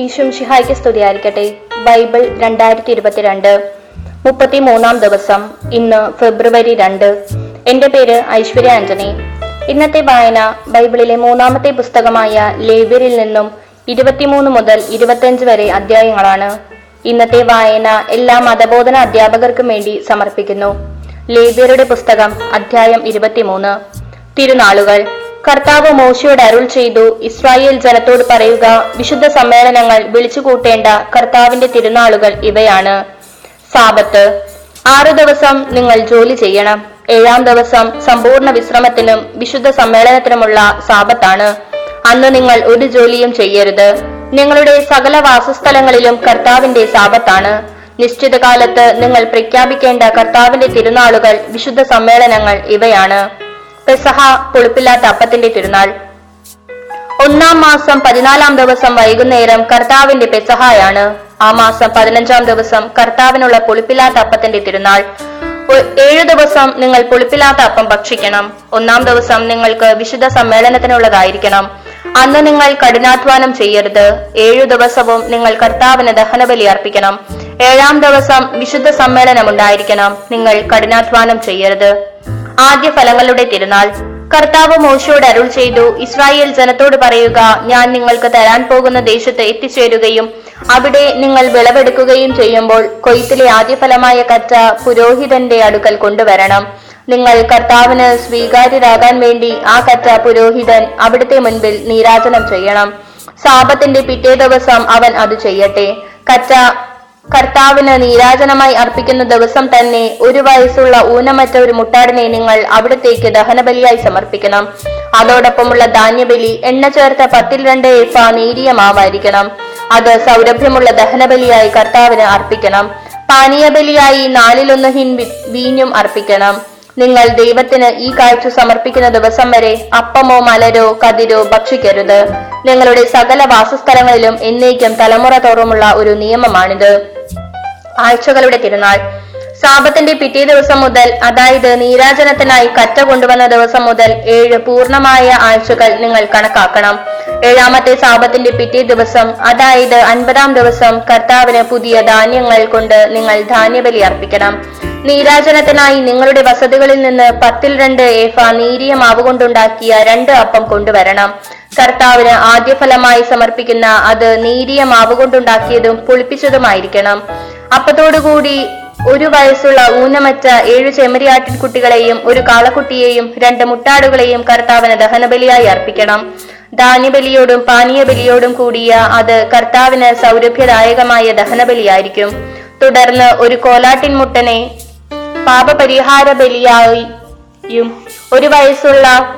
ഈശും ഷിഹായ്ക്ക് സ്തുതിയായിരിക്കട്ടെ. ബൈബിൾ രണ്ടായിരത്തി ഇരുപത്തിരണ്ട് മുപ്പത്തി മൂന്നാം ദിവസം ഇന്ന് ഫെബ്രുവരി രണ്ട്. എന്റെ പേര് ഐശ്വര്യ ആന്റണി. ഇന്നത്തെ വായന ബൈബിളിലെ മൂന്നാമത്തെ പുസ്തകമായ ലേവ്യരിൽ നിന്നും ഇരുപത്തിമൂന്ന് മുതൽ ഇരുപത്തിയഞ്ച് വരെ അധ്യായങ്ങളാണ്. ഇന്നത്തെ വായന എല്ലാ മതബോധന അധ്യാപകർക്കും വേണ്ടി സമർപ്പിക്കുന്നു. ലേവ്യരുടെ പുസ്തകം അധ്യായം ഇരുപത്തിമൂന്ന്. തിരുനാളുകൾ. കർത്താവ് മോശയോട് അരുൾ ചെയ്തു. ഇസ്രായേൽ ജനത്തോട് പറയുക വിശുദ്ധ സമ്മേളനങ്ങൾ വിളിച്ചുകൂട്ടേണ്ട കർത്താവിന്റെ തിരുനാളുകൾ ഇവയാണ്. സാബത്ത് ആറു ദിവസം നിങ്ങൾ ജോലി ചെയ്യണം. ഏഴാം ദിവസം സമ്പൂർണ വിശ്രമത്തിനും വിശുദ്ധ സമ്മേളനത്തിനുമുള്ള സാബത്താണ്. അന്ന് നിങ്ങൾ ഒരു ജോലിയും ചെയ്യരുത്. നിങ്ങളുടെ സകല വാസസ്ഥലങ്ങളിലും കർത്താവിന്റെ സാപത്താണ് നിശ്ചിത കാലത്ത് നിങ്ങൾ പ്രഖ്യാപിക്കേണ്ട കർത്താവിന്റെ തിരുനാളുകൾ വിശുദ്ധ സമ്മേളനങ്ങൾ ഇവയാണ്. പെസഹ പുളിപ്പില്ലാത്ത അപ്പത്തിന്റെ തിരുനാൾ. ഒന്നാം മാസം പതിനാലാം ദിവസം വൈകുന്നേരം കർത്താവിന്റെ പെസഹായാണ്. ആ മാസം പതിനഞ്ചാം ദിവസം കർത്താവിനുള്ള പുളിപ്പില്ലാത്ത അപ്പത്തിന്റെ തിരുനാൾ. ഏഴ് ദിവസം നിങ്ങൾ പുളിപ്പില്ലാത്ത അപ്പം ഭക്ഷിക്കണം. ഒന്നാം ദിവസം നിങ്ങൾക്ക് വിശുദ്ധ സമ്മേളനത്തിനുള്ളതായിരിക്കണം. അന്ന് നിങ്ങൾ കഠിനാധ്വാനം ചെയ്യരുത്. ഏഴു ദിവസവും നിങ്ങൾ കർത്താവിന് ദഹനബലി അർപ്പിക്കണം. ഏഴാം ദിവസം വിശുദ്ധ സമ്മേളനം ഉണ്ടായിരിക്കണം നിങ്ങൾ കഠിനാധ്വാനം ചെയ്യരുത്. ആദ്യ ഫലങ്ങളുടെ തിരുനാൾ. കർത്താവ് മോശയോട് അരുൾ ചെയ്തു ഇസ്രായേൽ ജനത്തോട് പറയുക ഞാൻ നിങ്ങൾക്ക് തരാൻ പോകുന്ന ദേശത്ത് എത്തിച്ചേരുകയും അവിടെ നിങ്ങൾ വിളവെടുക്കുകയും ചെയ്യുമ്പോൾ കൊയ്ത്തിലെ ആദ്യഫലമായ കറ്റ പുരോഹിതന്റെ അടുക്കൽ കൊണ്ടുവരണം. നിങ്ങൾ കർത്താവിന് സ്വീകാര്യരാകാൻ വേണ്ടി ആ കറ്റ പുരോഹിതൻ അവിടുത്തെ മുൻപിൽ നീരാജനം ചെയ്യണം. സാപത്തിന്റെ പിറ്റേ ദിവസം അവൻ അത് ചെയ്യട്ടെ. കറ്റ കർത്താവിന് നീരാജനമായി അർപ്പിക്കുന്ന ദിവസം തന്നെ ഒരു വയസ്സുള്ള ഊനമറ്റ ഒരു മുട്ടാടിനെ നിങ്ങൾ അവിടത്തേക്ക് ദഹനബലിയായി സമർപ്പിക്കണം. അതോടൊപ്പമുള്ള ധാന്യബലി എണ്ണ ചേർത്ത പത്തിൽ രണ്ട് ഏഫ നേരിയ മാവായിരിക്കണം. അത് സൗരഭ്യമുള്ള ദഹനബലിയായി കർത്താവിന് അർപ്പിക്കണം. പാനീയബലിയായി നാലിലൊന്ന് ഹിൻ വീഞ്ഞും അർപ്പിക്കണം. നിങ്ങൾ ദൈവത്തിന് ഈ കാഴ്ച സമർപ്പിക്കുന്ന ദിവസം വരെ അപ്പമോ മലരോ കതിരോ ഭക്ഷിക്കരുത്. നിങ്ങളുടെ സകല വാസസ്ഥലങ്ങളിലും എന്നേക്കും തലമുറ തോറുമുള്ള ഒരു നിയമമാണിത്. ആഴ്ചകളുടെ തിരുനാൾ. സാപത്തിന്റെ പിറ്റേ ദിവസം മുതൽ അതായത് നീരാജനത്തിനായി കറ്റ കൊണ്ടുവന്ന ദിവസം മുതൽ ഏഴ് പൂർണമായ ആഴ്ചകൾ നിങ്ങൾ കണക്കാക്കണം. ഏഴാമത്തെ സാപത്തിന്റെ പിറ്റേ ദിവസം അതായത് അൻപതാം ദിവസം കർത്താവിന് പുതിയ ധാന്യങ്ങൾ കൊണ്ട് നിങ്ങൾ ധാന്യബലി അർപ്പിക്കണം. നീരാജനത്തിനായി നിങ്ങളുടെ വസതികളിൽ നിന്ന് പത്തിൽ രണ്ട് ഏഫ നീരിയ മാവ് കൊണ്ടുണ്ടാക്കിയ രണ്ട് അപ്പം കൊണ്ടുവരണം. കർത്താവിന് ആദ്യഫലമായി സമർപ്പിക്കുന്ന അത് നീരിയ മാവ് കൊണ്ടുണ്ടാക്കിയതും പുളിപ്പിച്ചതുമായിരിക്കണം. അപ്പത്തോടുകൂടി ഒരു വയസ്സുള്ള ഊനമറ്റ ഏഴു ചെമ്മരിയാട്ടിൻകുട്ടികളെയും ഒരു കാളക്കുട്ടിയെയും രണ്ട് മുട്ടാടുകളെയും കർത്താവിന് ദഹനബലിയായി അർപ്പിക്കണം. ധാന്യബലിയോടും പാനീയബലിയോടും കൂടിയ അത് കർത്താവിന് സൗരഭ്യദായകമായ ദഹനബലിയായിരിക്കും. തുടർന്ന് ഒരു കോലാട്ടിൻ മുട്ടനെ പാപപരിഹാര ബലിയായും. ഒരു വയസ്സുള്ള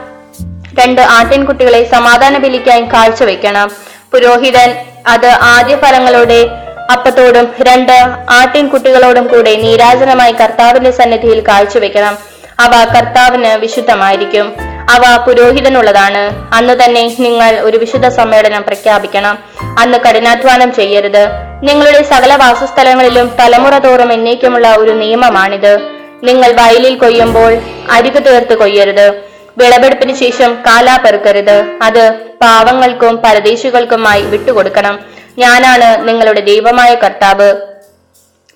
രണ്ട് ആട്ടിൻകുട്ടികളെ സമാധാന ബലിക്കായി കാഴ്ചവെക്കണം. പുരോഹിതൻ അത് ആദ്യ ഫലങ്ങളുടെ അപ്പത്തോടും രണ്ട് ആട്ടിൻകുട്ടികളോടും കൂടെ നീരാജനമായി കർത്താവിന്റെ സന്നിധിയിൽ കാഴ്ചവെക്കണം. അവ കർത്താവിന് വിശുദ്ധമായിരിക്കും. അവ പുരോഹിതനുള്ളതാണ്. അന്ന് തന്നെ നിങ്ങൾ ഒരു വിശുദ്ധ സമ്മേളനം പ്രഖ്യാപിക്കണം. അന്ന് കഠിനാധ്വാനം ചെയ്യരുത്. നിങ്ങളുടെ സകല വാസസ്ഥലങ്ങളിലും തലമുറ തോറും എന്നേക്കുമുള്ള ഒരു നിയമമാണിത്. നിങ്ങൾ വയലിൽ കൊയ്യുമ്പോൾ അരികു തീർത്ത് കൊയ്യരുത്. വിളവെടുപ്പിന് ശേഷം കാലാ പെറുക്കരുത്. അത് പാവങ്ങൾക്കും പരദേശികൾക്കുമായി വിട്ടുകൊടുക്കണം. ഞാനാണ് നിങ്ങളുടെ ദൈവമായ കർത്താവ്.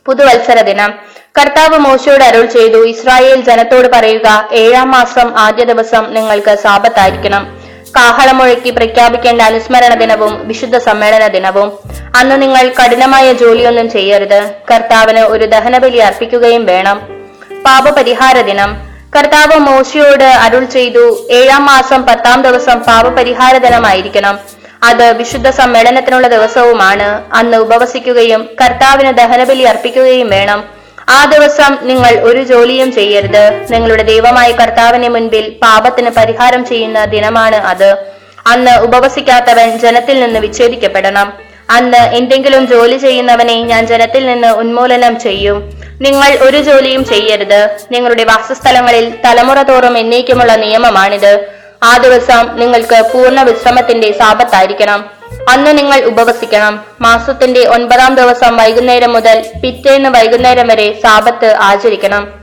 പുതുവത്സര ദിനം. കർത്താവ് മോശയോട് അരുൾ ചെയ്തു ഇസ്രായേൽ ജനത്തോട് പറയുക ഏഴാം മാസം ആദ്യ ദിവസം നിങ്ങൾക്ക് സാപത്തായിരിക്കണം കാഹളമുഴക്കി പ്രഖ്യാപിക്കേണ്ട അനുസ്മരണ ദിനവും വിശുദ്ധ സമ്മേളന ദിനവും. അന്ന് നിങ്ങൾ കഠിനമായ ജോലിയൊന്നും ചെയ്യരുത്. കർത്താവിന് ഒരു ദഹനബലി അർപ്പിക്കുകയും വേണം. പാപപരിഹാര ദിനം. കർത്താവ് മോശയോട് അരുൾ ചെയ്തു ഏഴാം മാസം പത്താം ദിവസം പാപപരിഹാര ദിനമായിരിക്കണം. അത് വിശുദ്ധ സമ്മേളനത്തിനുള്ള ദിവസവുമാണ്. അന്ന് ഉപവസിക്കുകയും കർത്താവിന് ദഹനബലി അർപ്പിക്കുകയും വേണം. ആ ദിവസം നിങ്ങൾ ഒരു ജോലിയും ചെയ്യരുത്. നിങ്ങളുടെ ദൈവമായ കർത്താവിന് മുൻപിൽ പാപത്തിന് പരിഹാരം ചെയ്യുന്ന ദിനമാണ് അത്. അന്ന് ഉപവസിക്കാത്തവൻ ജനത്തിൽ നിന്ന് വിച്ഛേദിക്കപ്പെടണം. അന്ന് എന്തെങ്കിലും ജോലി ചെയ്യുന്നവനെ ഞാൻ ജനത്തിൽ നിന്ന് ഉന്മൂലനം ചെയ്യും. നിങ്ങൾ ഒരു ജോലിയും ചെയ്യരുത്. നിങ്ങളുടെ വാസസ്ഥലങ്ങളിൽ തലമുറ തോറും എന്നേക്കുമുള്ള നിയമമാണിത്. ആ ദിവസം നിങ്ങൾക്ക് പൂർണ വിശ്രമത്തിന്റെ സാപത്തായിരിക്കണം അന്ന് നിങ്ങൾ ഉപവസിക്കണം. മാസത്തിന്റെ ഒൻപതാം ദിവസം വൈകുന്നേരം മുതൽ പിറ്റേന്ന് വൈകുന്നേരം വരെ സാപത്ത് ആചരിക്കണം.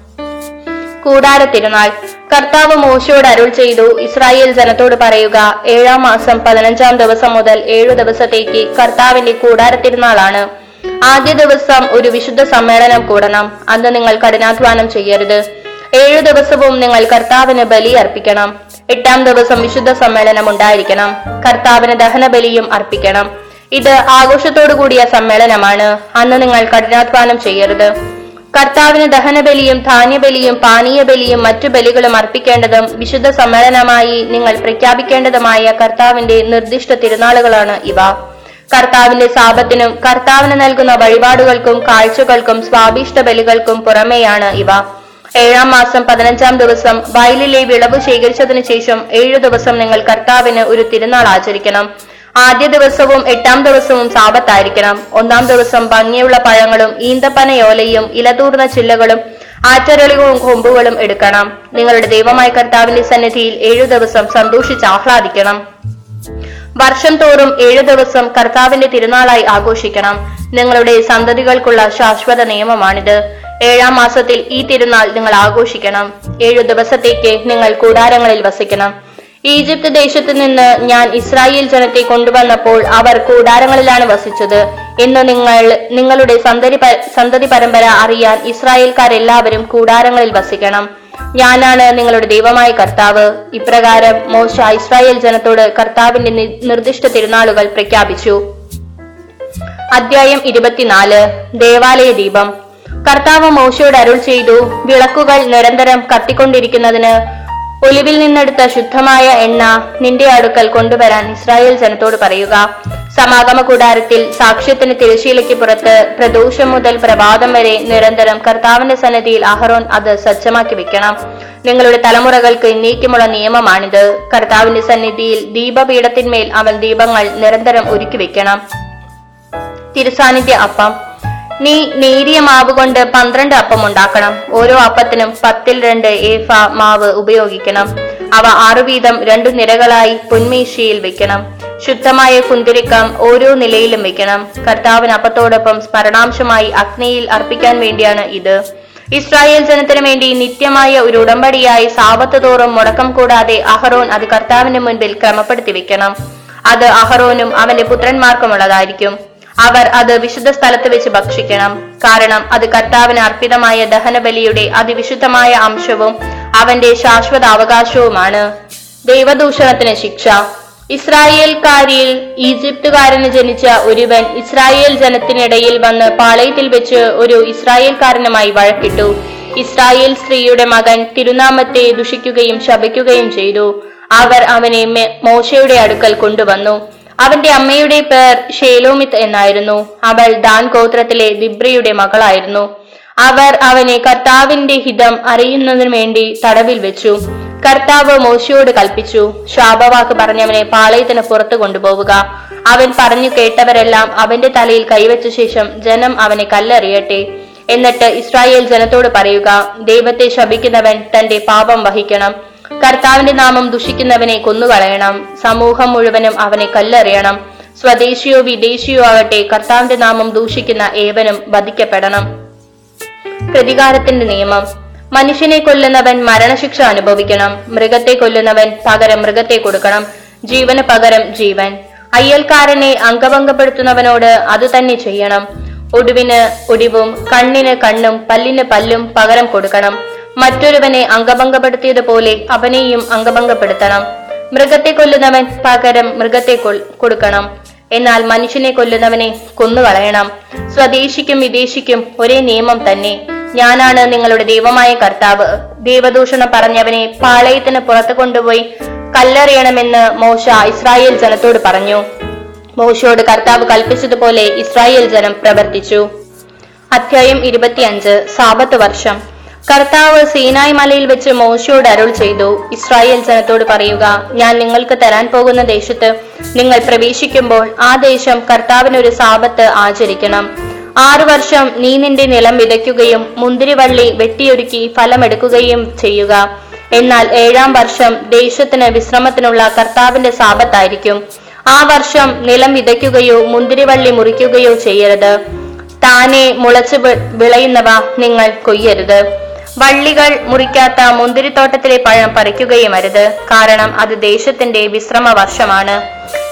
കൂടാര തിരുനാൾ. കർത്താവ് മോശയോട് അരുൾ ചെയ്തു. ഇസ്രായേൽ ജനത്തോട് പറയുക ഏഴാം മാസം പതിനഞ്ചാം ദിവസം മുതൽ ഏഴു ദിവസത്തേക്ക് കർത്താവിന്റെ കൂടാര തിരുനാളാണ്. ആദ്യ ദിവസം ഒരു വിശുദ്ധ സമ്മേളനം കൂടണം. അന്ന് നിങ്ങൾ കഠിനാധ്വാനം ചെയ്യരുത്. ഏഴു ദിവസവും നിങ്ങൾ കർത്താവിന് ബലി അർപ്പിക്കണം. എട്ടാം ദിവസം വിശുദ്ധ സമ്മേളനം ഉണ്ടായിരിക്കണം. കർത്താവിന് ദഹന ബലിയും അർപ്പിക്കണം. ഇത് ആഘോഷത്തോടു കൂടിയ സമ്മേളനമാണ്. അന്ന് നിങ്ങൾ കഠിനാധ്വാനം ചെയ്യരുത്. കർത്താവിന് ദഹനബലിയും ധാന്യബലിയും പാനീയ ബലിയും മറ്റു ബലികളും അർപ്പിക്കേണ്ടതും വിശുദ്ധ സമ്മേളനമായി നിങ്ങൾ പ്രഖ്യാപിക്കേണ്ടതുമായ കർത്താവിന്റെ നിർദ്ദിഷ്ട തിരുനാളുകളാണ് ഇവ. കർത്താവിന്റെ സാപത്തിനും കർത്താവിന് നൽകുന്ന വഴിപാടുകൾക്കും കാഴ്ചകൾക്കും സ്വാഭിഷ്ട ബലികൾക്കും പുറമെയാണ് ഇവ. ഏഴാം മാസം പതിനഞ്ചാം ദിവസം വയലിലെ വിളവ് ശേഖരിച്ചതിനു ശേഷം ഏഴു ദിവസം നിങ്ങൾ കർത്താവിന് ഒരു തിരുനാൾ ആചരിക്കണം. ആദ്യ ദിവസവും എട്ടാം ദിവസവും സാപത്തായിരിക്കണം. ഒന്നാം ദിവസം ഭംഗിയുള്ള പഴങ്ങളും ഈന്തപ്പനയോലയും ഇലതൂർന്ന ചില്ലകളും ആറ്റരളികളും കൊമ്പുകളും എടുക്കണം. നിങ്ങളുടെ ദൈവമായ കർത്താവിന്റെ സന്നിധിയിൽ ഏഴു ദിവസം സന്തോഷിച്ച് ആഹ്ലാദിക്കണം. വർഷം തോറും ഏഴു ദിവസം കർത്താവിന്റെ തിരുനാളായി ആഘോഷിക്കണം. നിങ്ങളുടെ സന്തതികൾക്കുള്ള ശാശ്വത നിയമമാണിത്. ഏഴാം മാസത്തിൽ ഈ തിരുനാൾ നിങ്ങൾ ആഘോഷിക്കണം. ഏഴു ദിവസത്തേക്ക് നിങ്ങൾ കൂടാരങ്ങളിൽ വസിക്കണം. ഈജിപ്ത് ദേശത്ത് നിന്ന് ഞാൻ ഇസ്രായേൽ ജനത്തെ കൊണ്ടുവന്നപ്പോൾ അവർ കൂടാരങ്ങളിലാണ് വസിച്ചത്. ഇന്ന് നിങ്ങൾ നിങ്ങളുടെ സന്തതി സന്തതി പരമ്പര അറിയാൻ ഇസ്രായേൽക്കാരെല്ലാവരും കൂടാരങ്ങളിൽ വസിക്കണം. ഞാനാണ് നിങ്ങളുടെ ദൈവമായ കർത്താവ്. ഇപ്രകാരം മോശ ഇസ്രായേൽ ജനത്തോട് കർത്താവിന്റെ നിർദ്ദിഷ്ട തിരുനാളുകൾ പ്രഖ്യാപിച്ചു. അധ്യായം ഇരുപത്തിനാല് ദേവാലയ ദീപം. കർത്താവ് മോശയോട് അരുൾ ചെയ്തു വിളക്കുകൾ നിരന്തരം കത്തിക്കൊണ്ടിരിക്കുന്നതിന് ഒലിവിൽ നിന്നെടുത്ത ശുദ്ധമായ എണ്ണ നിന്റെ അടുക്കൽ കൊണ്ടുവരാൻ ഇസ്രായേൽ ജനത്തോട് പറയുക. സമാഗമ കൂടാരത്തിൽ സാക്ഷ്യത്തിന് തിരശീലയ്ക്ക് പുറത്ത് പ്രദോഷം മുതൽ പ്രഭാതം വരെ നിരന്തരം കർത്താവിന്റെ സന്നദ്ധിയിൽ അഹറോൻ അത് സജ്ജമാക്കി വെക്കണം. നിങ്ങളുടെ തലമുറകൾക്ക് നീക്കമുള്ള നിയമമാണിത്. കർത്താവിന്റെ സന്നിധിയിൽ ദീപപീഠത്തിന്മേൽ അവൻ ദീപങ്ങൾ നിരന്തരം ഒരുക്കി വെക്കണം. തിരുസാന്നിധ്യ അപ്പം. നീ നേരിയ മാവ് കൊണ്ട് പന്ത്രണ്ട് അപ്പം ഉണ്ടാക്കണം. ഓരോ അപ്പത്തിനും പത്തിൽ രണ്ട് ഏഫ മാവ് ഉപയോഗിക്കണം. അവ ആറു വീതം രണ്ടു നിരകളായി പൊന്മേശയിൽ വെക്കണം. ശുദ്ധമായ കുന്തിരിക്കം ഓരോ നിലയിലും വെക്കണം. കർത്താവിന് അപ്പത്തോടൊപ്പം സ്മരണാംശമായി അഗ്നിയിൽ അർപ്പിക്കാൻ വേണ്ടിയാണ് ഇത്. ഇസ്രായേൽ ജനത്തിനു വേണ്ടി നിത്യമായ ഒരു ഉടമ്പടിയായി സാവത്ത് തോറും മുടക്കം കൂടാതെ അഹറോൻ അത് കർത്താവിന് മുൻപിൽ ക്രമപ്പെടുത്തി വെക്കണം. അത് അഹറോനും അവന്റെ പുത്രന്മാർക്കുമുള്ളതായിരിക്കും. അവർ അത് വിശുദ്ധ സ്ഥലത്ത് വെച്ച് ഭക്ഷിക്കണം. കാരണം അത് കർത്താവിന് അർപ്പിതമായ ദഹനബലിയുടെ അതിവിശുദ്ധമായ അംശവും അവന്റെ ശാശ്വത അവകാശവുമാണ് ദൈവദൂഷണത്തിന് ശിക്ഷ. ഇസ്രായേൽക്കാരിൽ ഈജിപ്തുകാരന് ജനിച്ച ഒരുവൻ ഇസ്രായേൽ ജനത്തിനിടയിൽ വന്ന് പാളയത്തിൽ വെച്ച് ഒരു ഇസ്രായേൽക്കാരനുമായി വഴക്കിട്ടു. ഇസ്രായേൽ സ്ത്രീയുടെ മകൻ തിരുനാമത്തെ ദുഷിക്കുകയും ശപിക്കുകയും ചെയ്തു. അവർ അവനെ മോശയുടെ അടുക്കൽ കൊണ്ടുവന്നു. അവന്റെ അമ്മയുടെ പേർ ഷേലോമിത്ത് എന്നായിരുന്നു. അവൾ ദാൻ ഗോത്രത്തിലെ ദിബ്രയുടെ മകളായിരുന്നു. അവർ അവനെ കർത്താവിന്റെ ഹിതം അറിയുന്നതിനു വേണ്ടി തടവിൽ വെച്ചു. കർത്താവ് മോശയോട് കൽപ്പിച്ചു ശാപവാക്ക് പറഞ്ഞവനെ പാളയത്തിന് പുറത്തു കൊണ്ടുപോവുക. അവൻ പറഞ്ഞു കേട്ടവരെല്ലാം അവന്റെ തലയിൽ കൈവച്ച ശേഷം ജനം അവനെ കല്ലെറിയട്ടെ. എന്നിട്ട് ഇസ്രായേൽ ജനത്തോട് പറയുക ദൈവത്തെ ശപിക്കുന്നവൻ തന്റെ പാപം വഹിക്കണം. കർത്താവിന്റെ നാമം ദുഷിക്കുന്നവനെ കൊന്നുകളയണം. സമൂഹം മുഴുവനും അവനെ കല്ലെറിയണം. സ്വദേശിയോ വിദേശിയോ ആകട്ടെ കർത്താവിന്റെ നാമം ദൂഷിക്കുന്ന ഏവനും വധിക്കപ്പെടണം. പ്രതികാരത്തിന്റെ നിയമം. മനുഷ്യനെ കൊല്ലുന്നവൻ മരണശിക്ഷ അനുഭവിക്കണം. മൃഗത്തെ കൊല്ലുന്നവൻ പകരം മൃഗത്തെ കൊടുക്കണം. ജീവന് പകരം ജീവൻ. അയ്യൽക്കാരനെ അംഗഭംഗപ്പെടുത്തുന്നവനോട് അത് തന്നെ ചെയ്യണം. ഒടുവിന് ഒടിവും കണ്ണിന് കണ്ണും പല്ലിന് പല്ലും പകരം കൊടുക്കണം. മറ്റൊരുവനെ അംഗഭംഗപ്പെടുത്തിയതുപോലെ അവനെയും അംഗഭംഗപ്പെടുത്തണം. മൃഗത്തെ കൊല്ലുന്നവൻ പകരം മൃഗത്തെ കൊടുക്കണം. എന്നാൽ മനുഷ്യനെ കൊല്ലുന്നവനെ കൊന്നുകളയണം. സ്വദേശിക്കും വിദേശിക്കും ഒരേ നിയമം തന്നെ. ഞാനാണ് നിങ്ങളുടെ ദൈവമായ കർത്താവ്. ദൈവദൂഷണം പറഞ്ഞവനെ പാളയത്തിന് പുറത്തു കൊണ്ടുപോയി കല്ലെറിയണമെന്ന് മോശ ഇസ്രായേൽ ജനത്തോട് പറഞ്ഞു. മോശയോട് കർത്താവ് കൽപ്പിച്ചതുപോലെ ഇസ്രായേൽ ജനം പ്രവർത്തിച്ചു. അധ്യായം ഇരുപത്തിയഞ്ച് സാപത്ത് വർഷം. കർത്താവ് സീനായ് മലയിൽ വെച്ച് മോശയോട് അരുൾ ചെയ്തു. ഇസ്രായേൽ ജനത്തോട് പറയുക ഞാൻ നിങ്ങൾക്ക് തരാൻ പോകുന്ന ദേശത്ത് നിങ്ങൾ പ്രവേശിക്കുമ്പോൾ ആ ദേശം കർത്താവിനൊരു സാപത്ത് ആചരിക്കണം. ആറു വർഷം നീ നിന്റെ നിലം വിതയ്ക്കുകയും മുന്തിരിവള്ളി വെട്ടിയൊരുക്കി ഫലമെടുക്കുകയും ചെയ്യുക. എന്നാൽ ഏഴാം വർഷം ദേശത്തിന് വിശ്രമത്തിനുള്ള കർത്താവിന്റെ സാപത്തായിരിക്കും. ആ വർഷം നിലം വിതയ്ക്കുകയോ മുന്തിരിവള്ളി മുറിക്കുകയോ ചെയ്യരുത്. താനെ മുളച്ചു വിളയുന്നവ നിങ്ങൾ കൊയ്യരുത്. വള്ളികൾ മുറിക്കാത്ത മുന്തിരിത്തോട്ടത്തിലെ പഴം പറിക്കുകയും അരുത്. കാരണം അത് ദേശത്തിന്റെ വിശ്രമ വർഷമാണ്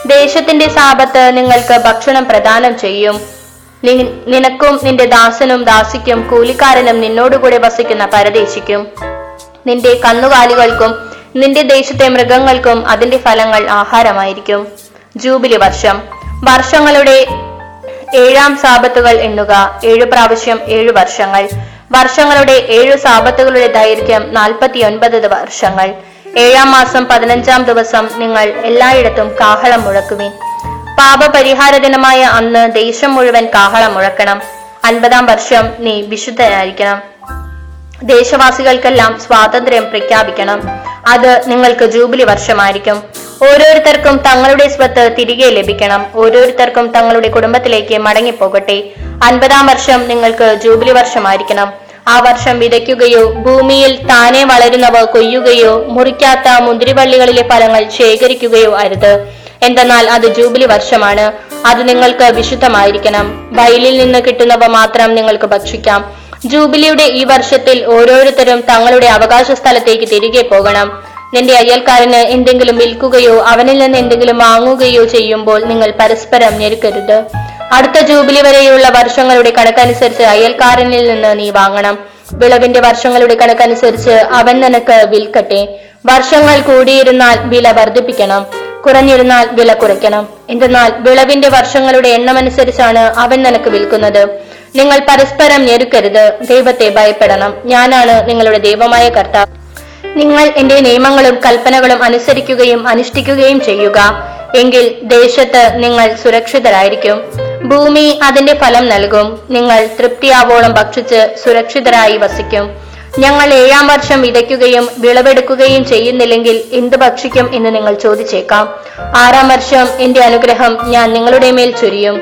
ദേശത്തിന്റെ സാപത്ത് നിങ്ങൾക്ക് ഭക്ഷണം പ്രദാനം ചെയ്യും. നിനക്കും നിന്റെ ദാസനും ദാസിക്കും കൂലിക്കാരനും നിന്നോടുകൂടെ വസിക്കുന്ന പരദേശിക്കും. നിന്റെ കന്നുകാലികൾക്കും നിന്റെ ദേശത്തെ മൃഗങ്ങൾക്കും അതിന്റെ ഫലങ്ങൾ ആഹാരമായിരിക്കും. ജൂബിലി വർഷം. വർഷങ്ങളുടെ ഏഴാം സാപത്തുകൾ എണ്ണുക. ഏഴു പ്രാവശ്യം ഏഴു വർഷങ്ങൾ. വർഷങ്ങളുടെ ഏഴു സാപത്തുകളുടെ ദൈർഘ്യം നാൽപ്പത്തിയൊൻപത് വർഷങ്ങൾ. ഏഴാം മാസം പതിനഞ്ചാം ദിവസം നിങ്ങൾ എല്ലായിടത്തും കാഹളം മുഴക്കുവിൻ. പാപപരിഹാര ദിനമായ അന്ന് ദേശം മുഴുവൻ കാഹളം മുഴക്കണം. അൻപതാം വർഷം നീ വിശുദ്ധനായിരിക്കണം. ദേശവാസികൾക്കെല്ലാം സ്വാതന്ത്ര്യം പ്രഖ്യാപിക്കണം. അത് നിങ്ങൾക്ക് ജൂബിലി വർഷമായിരിക്കും. ഓരോരുത്തർക്കും തങ്ങളുടെ സ്വത്ത് തിരികെ ലഭിക്കണം. ഓരോരുത്തർക്കും തങ്ങളുടെ കുടുംബത്തിലേക്ക് മടങ്ങിപ്പോകട്ടെ. അൻപതാം വർഷം നിങ്ങൾക്ക് ജൂബിലി വർഷമായിരിക്കണം. ആ വർഷം വിതയ്ക്കുകയോ ഭൂമിയിൽ താനെ വളരുന്നവ കൊയ്യുകയോ മുറിക്കാത്ത മുന്തിരിവള്ളികളിലെ ഫലങ്ങൾ ശേഖരിക്കുകയോ അരുത്. എന്തെന്നാൽ അത് ജൂബിലി വർഷമാണ്. അത് നിങ്ങൾക്ക് വിശുദ്ധമായിരിക്കണം. വയലിൽ നിന്ന് കിട്ടുന്നവ മാത്രം നിങ്ങൾക്ക് ഭക്ഷിക്കാം. ജൂബിലിയുടെ ഈ വർഷത്തിൽ ഓരോരുത്തരും തങ്ങളുടെ അവകാശ സ്ഥലത്തേക്ക് തിരികെ പോകണം. നിന്റെ അയൽക്കാരന് എന്തെങ്കിലും വിൽക്കുകയോ അവനിൽ നിന്ന് എന്തെങ്കിലും വാങ്ങുകയോ ചെയ്യുമ്പോൾ നിങ്ങൾ പരസ്പരം ഞെരുക്കരുത്. അടുത്ത ജൂബിലി വരെയുള്ള വർഷങ്ങളുടെ കണക്കനുസരിച്ച് അയൽക്കാരനിൽ നിന്ന് നീ വാങ്ങണം. വിളവിന്റെ വർഷങ്ങളുടെ കണക്കനുസരിച്ച് അവൻ നിനക്ക് വിൽക്കട്ടെ. വർഷങ്ങൾ കൂടിയിരുന്നാൽ വില വർദ്ധിപ്പിക്കണം. കുറഞ്ഞിരുന്നാൽ വില കുറയ്ക്കണം. എന്തെന്നാൽ വിളവിന്റെ വർഷങ്ങളുടെ എണ്ണമനുസരിച്ചാണ് അവൻ നിനക്ക് വിൽക്കുന്നത്. നിങ്ങൾ പരസ്പരം ഞെരുക്കരുത്. ദൈവത്തെ ഭയപ്പെടണം. ഞാനാണ് നിങ്ങളുടെ ദൈവമായ കർത്താവ്. നിങ്ങൾ എന്റെ നിയമങ്ങളും കൽപ്പനകളും അനുസരിക്കുകയും അനുഷ്ഠിക്കുകയും ചെയ്യുക. എങ്കിൽ ദേശത്ത് നിങ്ങൾ സുരക്ഷിതരായിരിക്കും. ഭൂമി അതിന്റെ ഫലം നൽകും. നിങ്ങൾ തൃപ്തിയാവോളം ഭക്ഷിച്ച് സുരക്ഷിതരായി വസിക്കും. ഞങ്ങൾ ഏഴാം വർഷം വിതയ്ക്കുകയും വിളവെടുക്കുകയും ചെയ്യുന്നില്ലെങ്കിൽ എന്ത് ഭക്ഷിക്കും എന്ന് നിങ്ങൾ ചോദിച്ചേക്കാം. ആറാം വർഷം എന്റെ അനുഗ്രഹം ഞാൻ നിങ്ങളുടെ മേൽ ചൊരിയും.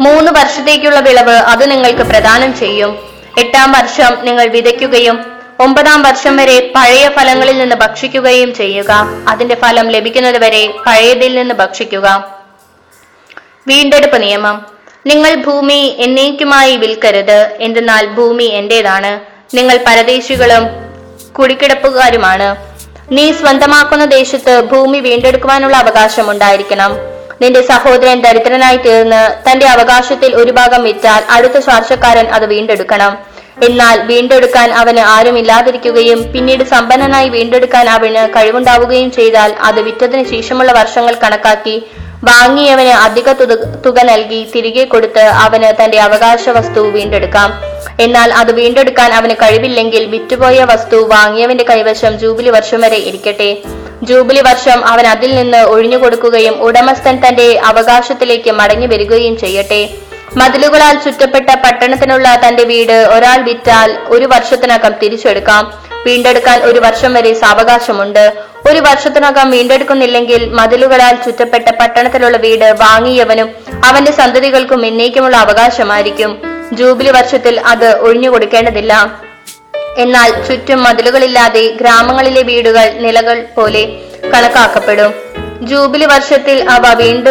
മൂന്ന് വർഷത്തേക്കുള്ള വിളവ് അത് നിങ്ങൾക്ക് പ്രദാനം ചെയ്യും. എട്ടാം വർഷം നിങ്ങൾ വിതയ്ക്കുകയും ഒമ്പതാം വർഷം വരെ പഴയ ഫലങ്ങളിൽ നിന്ന് ഭക്ഷിക്കുകയും ചെയ്യുക. അതിന്റെ ഫലം ലഭിക്കുന്നത് വരെ പഴയതിൽ നിന്ന് ഭക്ഷിക്കുക. വീണ്ടെടുപ്പ് നിയമം. നിങ്ങൾ ഭൂമി എന്നേക്കുമായി വിൽക്കരുത് എന്തെന്നാൽ ഭൂമി എന്റേതാണ്. നിങ്ങൾ പരദേശികളും കുടിക്കിടപ്പുകാരുമാണ്. നീ സ്വന്തമാക്കുന്ന ദേശത്ത് ഭൂമി വീണ്ടെടുക്കുവാനുള്ള അവകാശം ഉണ്ടായിരിക്കണം. നിന്റെ സഹോദരൻ ദരിദ്രനായി തീർന്ന് തന്റെ അവകാശത്തിൽ ഒരു ഭാഗം വിറ്റാൽ അടുത്ത ശ്വാസക്കാരൻ അത് വീണ്ടെടുക്കണം. എന്നാൽ വീണ്ടെടുക്കാൻ അവന് ആരുമില്ലാതിരിക്കുകയും പിന്നീട് സമ്പന്നനായി വീണ്ടെടുക്കാൻ അവന് കഴിവുണ്ടാവുകയും ചെയ്താൽ അത് വിറ്റതിന് ശേഷമുള്ള വർഷങ്ങൾ കണക്കാക്കി വാങ്ങിയവന് അധിക തുക- നൽകി തിരികെ കൊടുത്ത് അവന് തന്റെ അവകാശ വസ്തു വീണ്ടെടുക്കാം. എന്നാൽ അത് വീണ്ടെടുക്കാൻ അവന് കഴിവില്ലെങ്കിൽ വിറ്റുപോയ വസ്തു വാങ്ങിയവന്റെ കൈവശം ജൂബിലി വർഷം വരെ ഇരിക്കട്ടെ. ജൂബിലി വർഷം അവൻ അതിൽ നിന്ന് ഒഴിഞ്ഞു കൊടുക്കുകയും ഉടമസ്ഥൻ തന്റെ അവകാശത്തിലേക്ക് മടങ്ങി വരികയും ചെയ്യട്ടെ. മതിലുകളാൽ ചുറ്റപ്പെട്ട പട്ടണത്തിനുള്ള തന്റെ വീട് ഒരാൾ വിറ്റാൽ ഒരു വർഷത്തിനകം തിരിച്ചെടുക്കാം. വീണ്ടെടുക്കാൻ ഒരു വർഷം വരെ സാവകാശമുണ്ട്. ഒരു വർഷത്തിനകം വീണ്ടെടുക്കുന്നില്ലെങ്കിൽ മതിലുകളാൽ ചുറ്റപ്പെട്ട പട്ടണത്തിലുള്ള വീട് വാങ്ങിയവനും അവന്റെ സന്തതികൾക്കും എന്നേക്കുമുള്ള അവകാശമായിരിക്കും. ജൂബിലി വർഷത്തിൽ അത് ഒഴിഞ്ഞു കൊടുക്കേണ്ടതില്ല. എന്നാൽ ചുറ്റും മതിലുകളില്ലാതെ ഗ്രാമങ്ങളിലെ വീടുകൾ നിലകൾ പോലെ കണക്കാക്കപ്പെടും. ജൂബിലി വർഷത്തിൽ അവ വീണ്ടു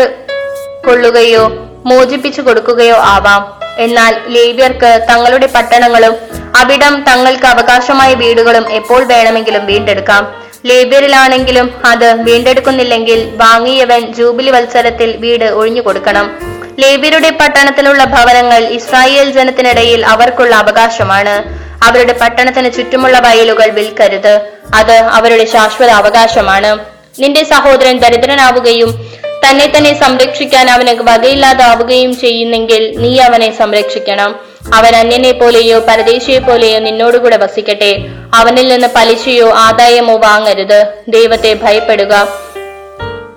കൊള്ളുകയോ മോചിപ്പിച്ചു കൊടുക്കുകയോ ആവാം. എന്നാൽ ലേവ്യർക്ക് തങ്ങളുടെ പട്ടണങ്ങളും അവിടം തങ്ങൾക്ക് അവകാശമായ വീടുകളും എപ്പോൾ വേണമെങ്കിലും വീണ്ടെടുക്കാം. ലേബ്യറിലാണെങ്കിലും അത് വീണ്ടെടുക്കുന്നില്ലെങ്കിൽ വാങ്ങിയവൻ ജൂബിലി വത്സരത്തിൽ വീട് ഒഴിഞ്ഞു കൊടുക്കണം. ലേബ്യരുടെ പട്ടണത്തിലുള്ള ഭവനങ്ങൾ ഇസ്രായേൽ ജനത്തിനിടയിൽ അവർക്കുള്ള അവകാശമാണ്. അവരുടെ പട്ടണത്തിന് ചുറ്റുമുള്ള വയലുകൾ വിൽക്കരുത്. അത് അവരുടെ ശാശ്വത അവകാശമാണ്. നിന്റെ സഹോദരൻ ദരിദ്രനാവുകയും തന്നെ തന്നെ സംരക്ഷിക്കാൻ അവന് വകയില്ലാതാവുകയും ചെയ്യുന്നെങ്കിൽ നീ അവനെ സംരക്ഷിക്കണം. അവൻ അന്യനെ പോലെയോ പരദേശിയെ പോലെയോ നിന്നോടുകൂടെ വസിക്കട്ടെ. അവനിൽ നിന്ന് പലിശയോ ആദായമോ വാങ്ങരുത്. ദൈവത്തെ ഭയപ്പെടുക.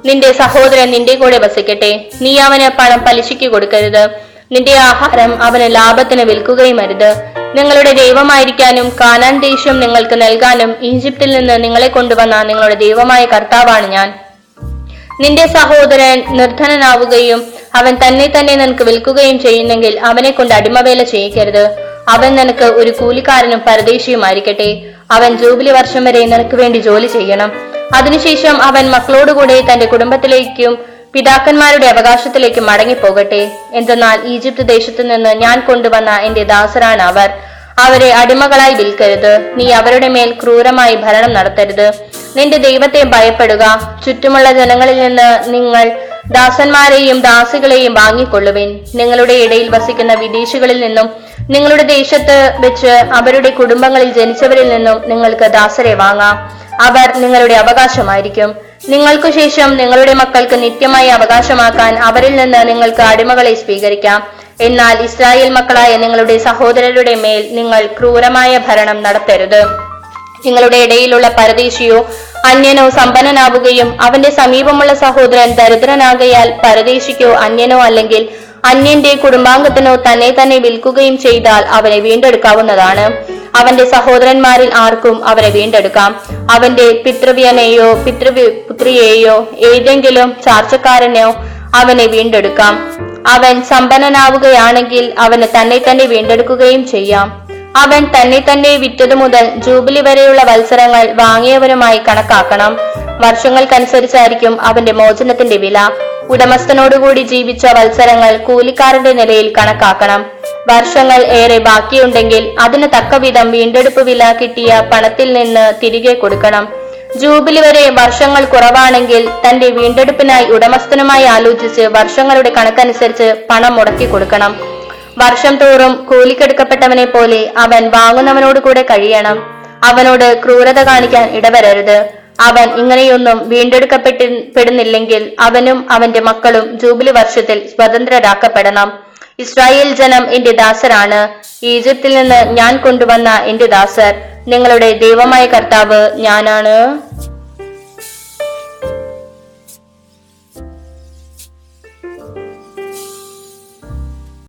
നിന്റെ സഹോദരൻ നിന്റെ കൂടെ വസിക്കട്ടെ. നീ അവന് പണം പലിശയ്ക്ക് കൊടുക്കരുത്. നിന്റെ ആഹാരം അവന് ലാഭത്തിന് വിൽക്കുകയും അരുത്. നിങ്ങളുടെ ദൈവമായിരിക്കാനും കാനാൻ ദേശം നിങ്ങൾക്ക് നൽകാനും ഈജിപ്തിൽ നിന്ന് നിങ്ങളെ കൊണ്ടുവന്ന നിങ്ങളുടെ ദൈവമായ കർത്താവാണ് ഞാൻ. നിന്റെ സഹോദരൻ നിർധനനാവുകയും അവൻ തന്നെ തന്നെ നിനക്ക് വിൽക്കുകയും ചെയ്യുന്നെങ്കിൽ അവനെ കൊണ്ട് അടിമവേല ചെയ്യിക്കരുത്. അവൻ നിനക്ക് ഒരു കൂലിക്കാരനും പരദേശിയുമായിരിക്കട്ടെ. അവൻ ജൂബിലി വർഷം വരെ നിനക്ക് വേണ്ടി ജോലി ചെയ്യണം. അതിനുശേഷം അവൻ മക്കളോടുകൂടെ തന്റെ കുടുംബത്തിലേക്കും പിതാക്കന്മാരുടെ അവകാശത്തിലേക്കും മടങ്ങിപ്പോകട്ടെ. എന്തെന്നാൽ ഈജിപ്ത് ദേശത്തു നിന്ന് ഞാൻ കൊണ്ടുവന്ന എന്റെ ദാസരാണ് അവർ. അവരെ അടിമകളായി വിൽക്കരുത്. നീ അവരുടെ മേൽ ക്രൂരമായി ഭരണം നടത്തരുത്. നിന്റെ ദൈവത്തെ ഭയപ്പെടുക. ചുറ്റുമുള്ള ജനങ്ങളിൽ നിന്ന് നിങ്ങൾ ദാസന്മാരെയും ദാസികളെയും വാങ്ങിക്കൊള്ളുവിൻ. നിങ്ങളുടെ ഇടയിൽ വസിക്കുന്ന വിദേശികളിൽ നിന്നും നിങ്ങളുടെ ദേശത്ത് വെച്ച് അവരുടെ കുടുംബങ്ങളിൽ ജനിച്ചവരിൽ നിന്നും നിങ്ങൾക്ക് ദാസരെ വാങ്ങാം. അവർ നിങ്ങളുടെ അവകാശമായിരിക്കും. നിങ്ങൾക്കു ശേഷം നിങ്ങളുടെ മക്കൾക്ക് നിത്യമായി അവകാശമാക്കാൻ അവരിൽ നിന്ന് നിങ്ങൾക്ക് അടിമകളെ സ്വീകരിക്കാം. എന്നാൽ ഇസ്രായേൽ മക്കളായ നിങ്ങളുടെ സഹോദരരുടെ മേൽ നിങ്ങൾ ക്രൂരമായ ഭരണം നടത്തരുത്. നിങ്ങളുടെ ഇടയിലുള്ള പരദേശിയോ അന്യനോ സമ്പന്നനാവുകയും അവന്റെ സമീപമുള്ള സഹോദരൻ ദരിദ്രനാകയാൽ പരദേശിക്കോ അന്യനോ അല്ലെങ്കിൽ അന്യന്റെ കുടുംബാംഗത്തിനോ തന്നെ തന്നെ വിൽക്കുകയും ചെയ്താൽ അവനെ വീണ്ടെടുക്കാവുന്നതാണ്. അവന്റെ സഹോദരന്മാരിൽ ആർക്കും അവരെ വീണ്ടെടുക്കാം. അവന്റെ പിതൃവ്യനെയോ പിതൃവി പുത്രിയെയോ ഏതെങ്കിലും ചാർച്ചക്കാരനെയോ അവനെ വീണ്ടെടുക്കാം. അവൻ സമ്പന്നനാവുകയാണെങ്കിൽ അവന് തന്നെ തന്നെ വീണ്ടെടുക്കുകയും ചെയ്യാം. അവൻ തന്നെ തന്നെ വിറ്റതു മുതൽ ജൂബിലി വരെയുള്ള വത്സരങ്ങൾ വാങ്ങിയവനുമായി കണക്കാക്കണം. വർഷങ്ങൾക്കനുസരിച്ചായിരിക്കും അവന്റെ മോചനത്തിന്റെ വില. ഉടമസ്ഥനോടുകൂടി ജീവിച്ച വത്സരങ്ങൾ കൂലിക്കാരന്റെ നിലയിൽ കണക്കാക്കണം. വർഷങ്ങൾ ഏറെ ബാക്കിയുണ്ടെങ്കിൽ അതിന് തക്കവിധം വീണ്ടെടുപ്പ് വില കിട്ടിയ പണത്തിൽ നിന്ന് തിരികെ കൊടുക്കണം. ജൂബിലി വരെ വർഷങ്ങൾ കുറവാണെങ്കിൽ തന്റെ വീണ്ടെടുപ്പിനായി ഉടമസ്ഥനുമായി ആലോചിച്ച് വർഷങ്ങളുടെ കണക്കനുസരിച്ച് പണം മുടക്കി കൊടുക്കണം. വർഷം തോറും കൂലിക്കെടുക്കപ്പെട്ടവനെ പോലെ അവൻ വാങ്ങുന്നവനോട് കൂടെ കഴിയണം. അവനോട് ക്രൂരത കാണിക്കാൻ ഇടവരരുത്. അവൻ ഇങ്ങനെയൊന്നും വീണ്ടെടുക്കപ്പെടുന്നില്ലെങ്കിൽ അവനും അവന്റെ മക്കളും ജൂബിലി വർഷത്തിൽ സ്വതന്ത്രരാക്കപ്പെടണം. ഇസ്രായേൽ ജനം എന്റെ ദാസരാണ്. ഈജിപ്തിൽ നിന്ന് ഞാൻ കൊണ്ടുവന്ന എന്റെ ദാസർ. നിങ്ങളുടെ ദൈവമായ കർത്താവ് ഞാനാണ്.